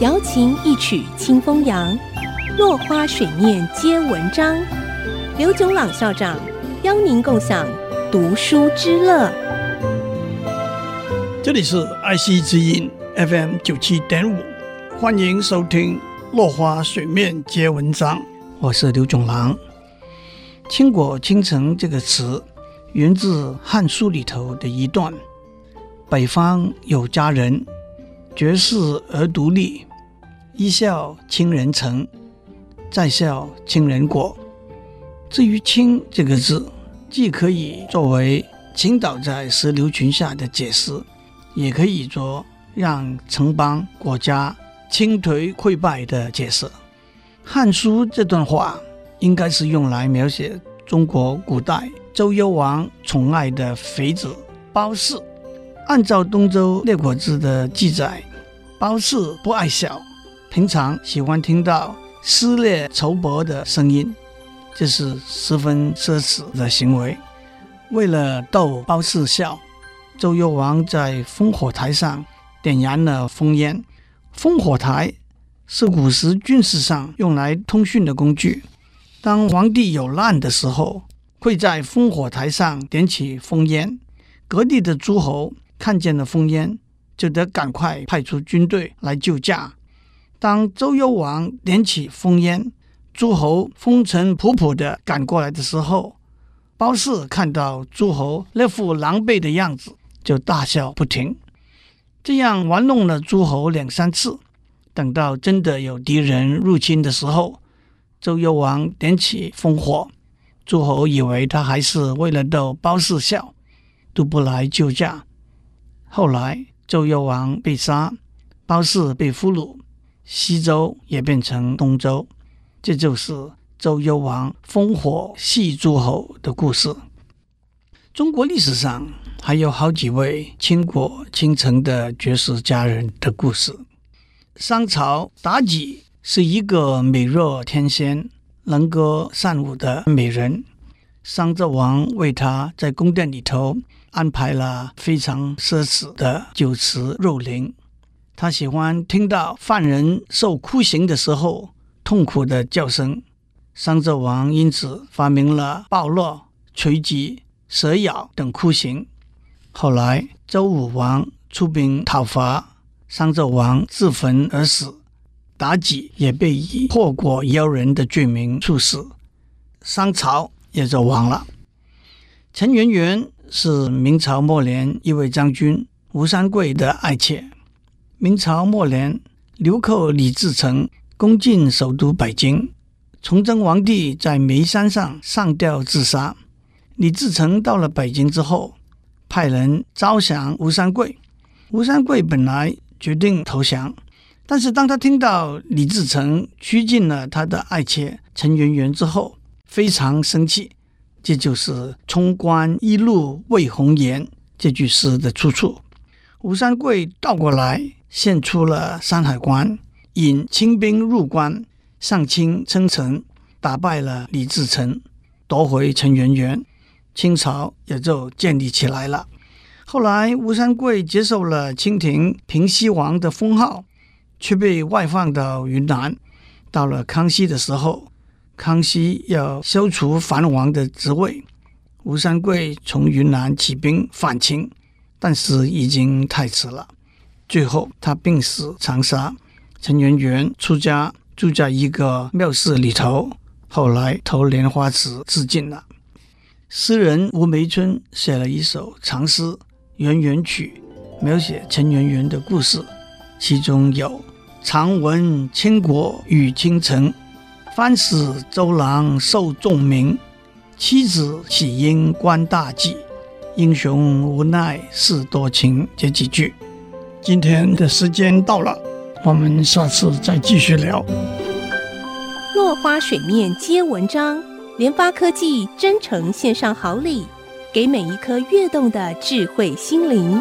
瑶琴一曲清风扬，落花水面皆文章。刘炯朗校长邀您共享读书之乐。这里是爱惜之音 FM 九七点五，欢迎收听《落花水面皆文章》，我是刘炯朗。倾国倾城这个词源自《汉书》里头的一段：“北方有佳人，绝世而独立。一笑倾人城，再笑倾人国。”至于“倾”这个字，既可以作为倾倒在石榴裙下的解释，也可以做让城邦国家倾颓溃败的解释。《汉书》这段话。应该是用来描写中国古代周幽王宠爱的妃子褒姒。按照东周列国志的记载，褒姒不爱笑，平常喜欢听到撕裂绸帛的声音，这是十分奢侈的行为。为了逗褒姒笑，周幽王在烽火台上点燃了烽烟。烽火台是古时军事上用来通讯的工具。当皇帝有难的时候，会在烽火台上点起烽烟，各地的诸侯看见了烽烟，就得赶快派出军队来救驾。当周幽王点起烽烟，诸侯风尘仆仆地赶过来的时候，褒姒看到诸侯那副狼狈的样子，就大笑不停。这样玩弄了诸侯两三次，等到真的有敌人入侵的时候，周幽王点起烽火，诸侯以为他还是为了逗褒姒笑，都不来救驾。后来周幽王被杀，褒姒被俘虏，西周也变成东周，这就是周幽王烽火戏诸侯的故事。中国历史上还有好几位倾国倾城的绝世佳人的故事。商朝妲己。是一个美若天仙、能歌善舞的美人。商纣王为她在宫殿里头安排了非常奢侈的酒池肉林。他喜欢听到犯人受酷刑的时候痛苦的叫声。商纣王因此发明了暴落、锤击、蛇咬等酷刑。后来周武王出兵讨伐，商纣王自焚而死。妲己也被以祸国妖人的罪名处死，商朝也就亡了。陈圆圆是明朝末年一位将军吴三桂的爱妾。明朝末年，流寇李自成攻进首都北京，崇祯皇帝在煤山上上吊自杀。李自成到了北京之后，派人招降吴三桂。吴三桂本来决定投降。但是当他听到李自成拘禁了他的爱妾陈圆圆之后，非常生气。这就是“冲冠一怒为红颜”这句诗的出处。吴三桂倒过来献出了山海关，引清兵入关，上清称臣，打败了李自成，夺回陈圆圆，清朝也就建立起来了。后来吴三桂接受了清廷平西王的封号。却被外放到云南。到了康熙的时候，康熙要消除藩王的职位，吴三桂从云南起兵反清，但是已经太迟了。最后他病死长沙，陈圆圆出家住在一个庙寺里头，后来投莲花池自尽了。诗人吴梅村写了一首长诗《圆圆曲》，描写陈圆圆的故事。其中有“常闻倾国与倾城，翻使周郎受重名。妻子岂因官大计，英雄无奈事多情”这几句。今天的时间到了，我们下次再继续聊。落花水面皆文章，联发科技真诚献上好礼，给每一颗跃动的智慧心灵。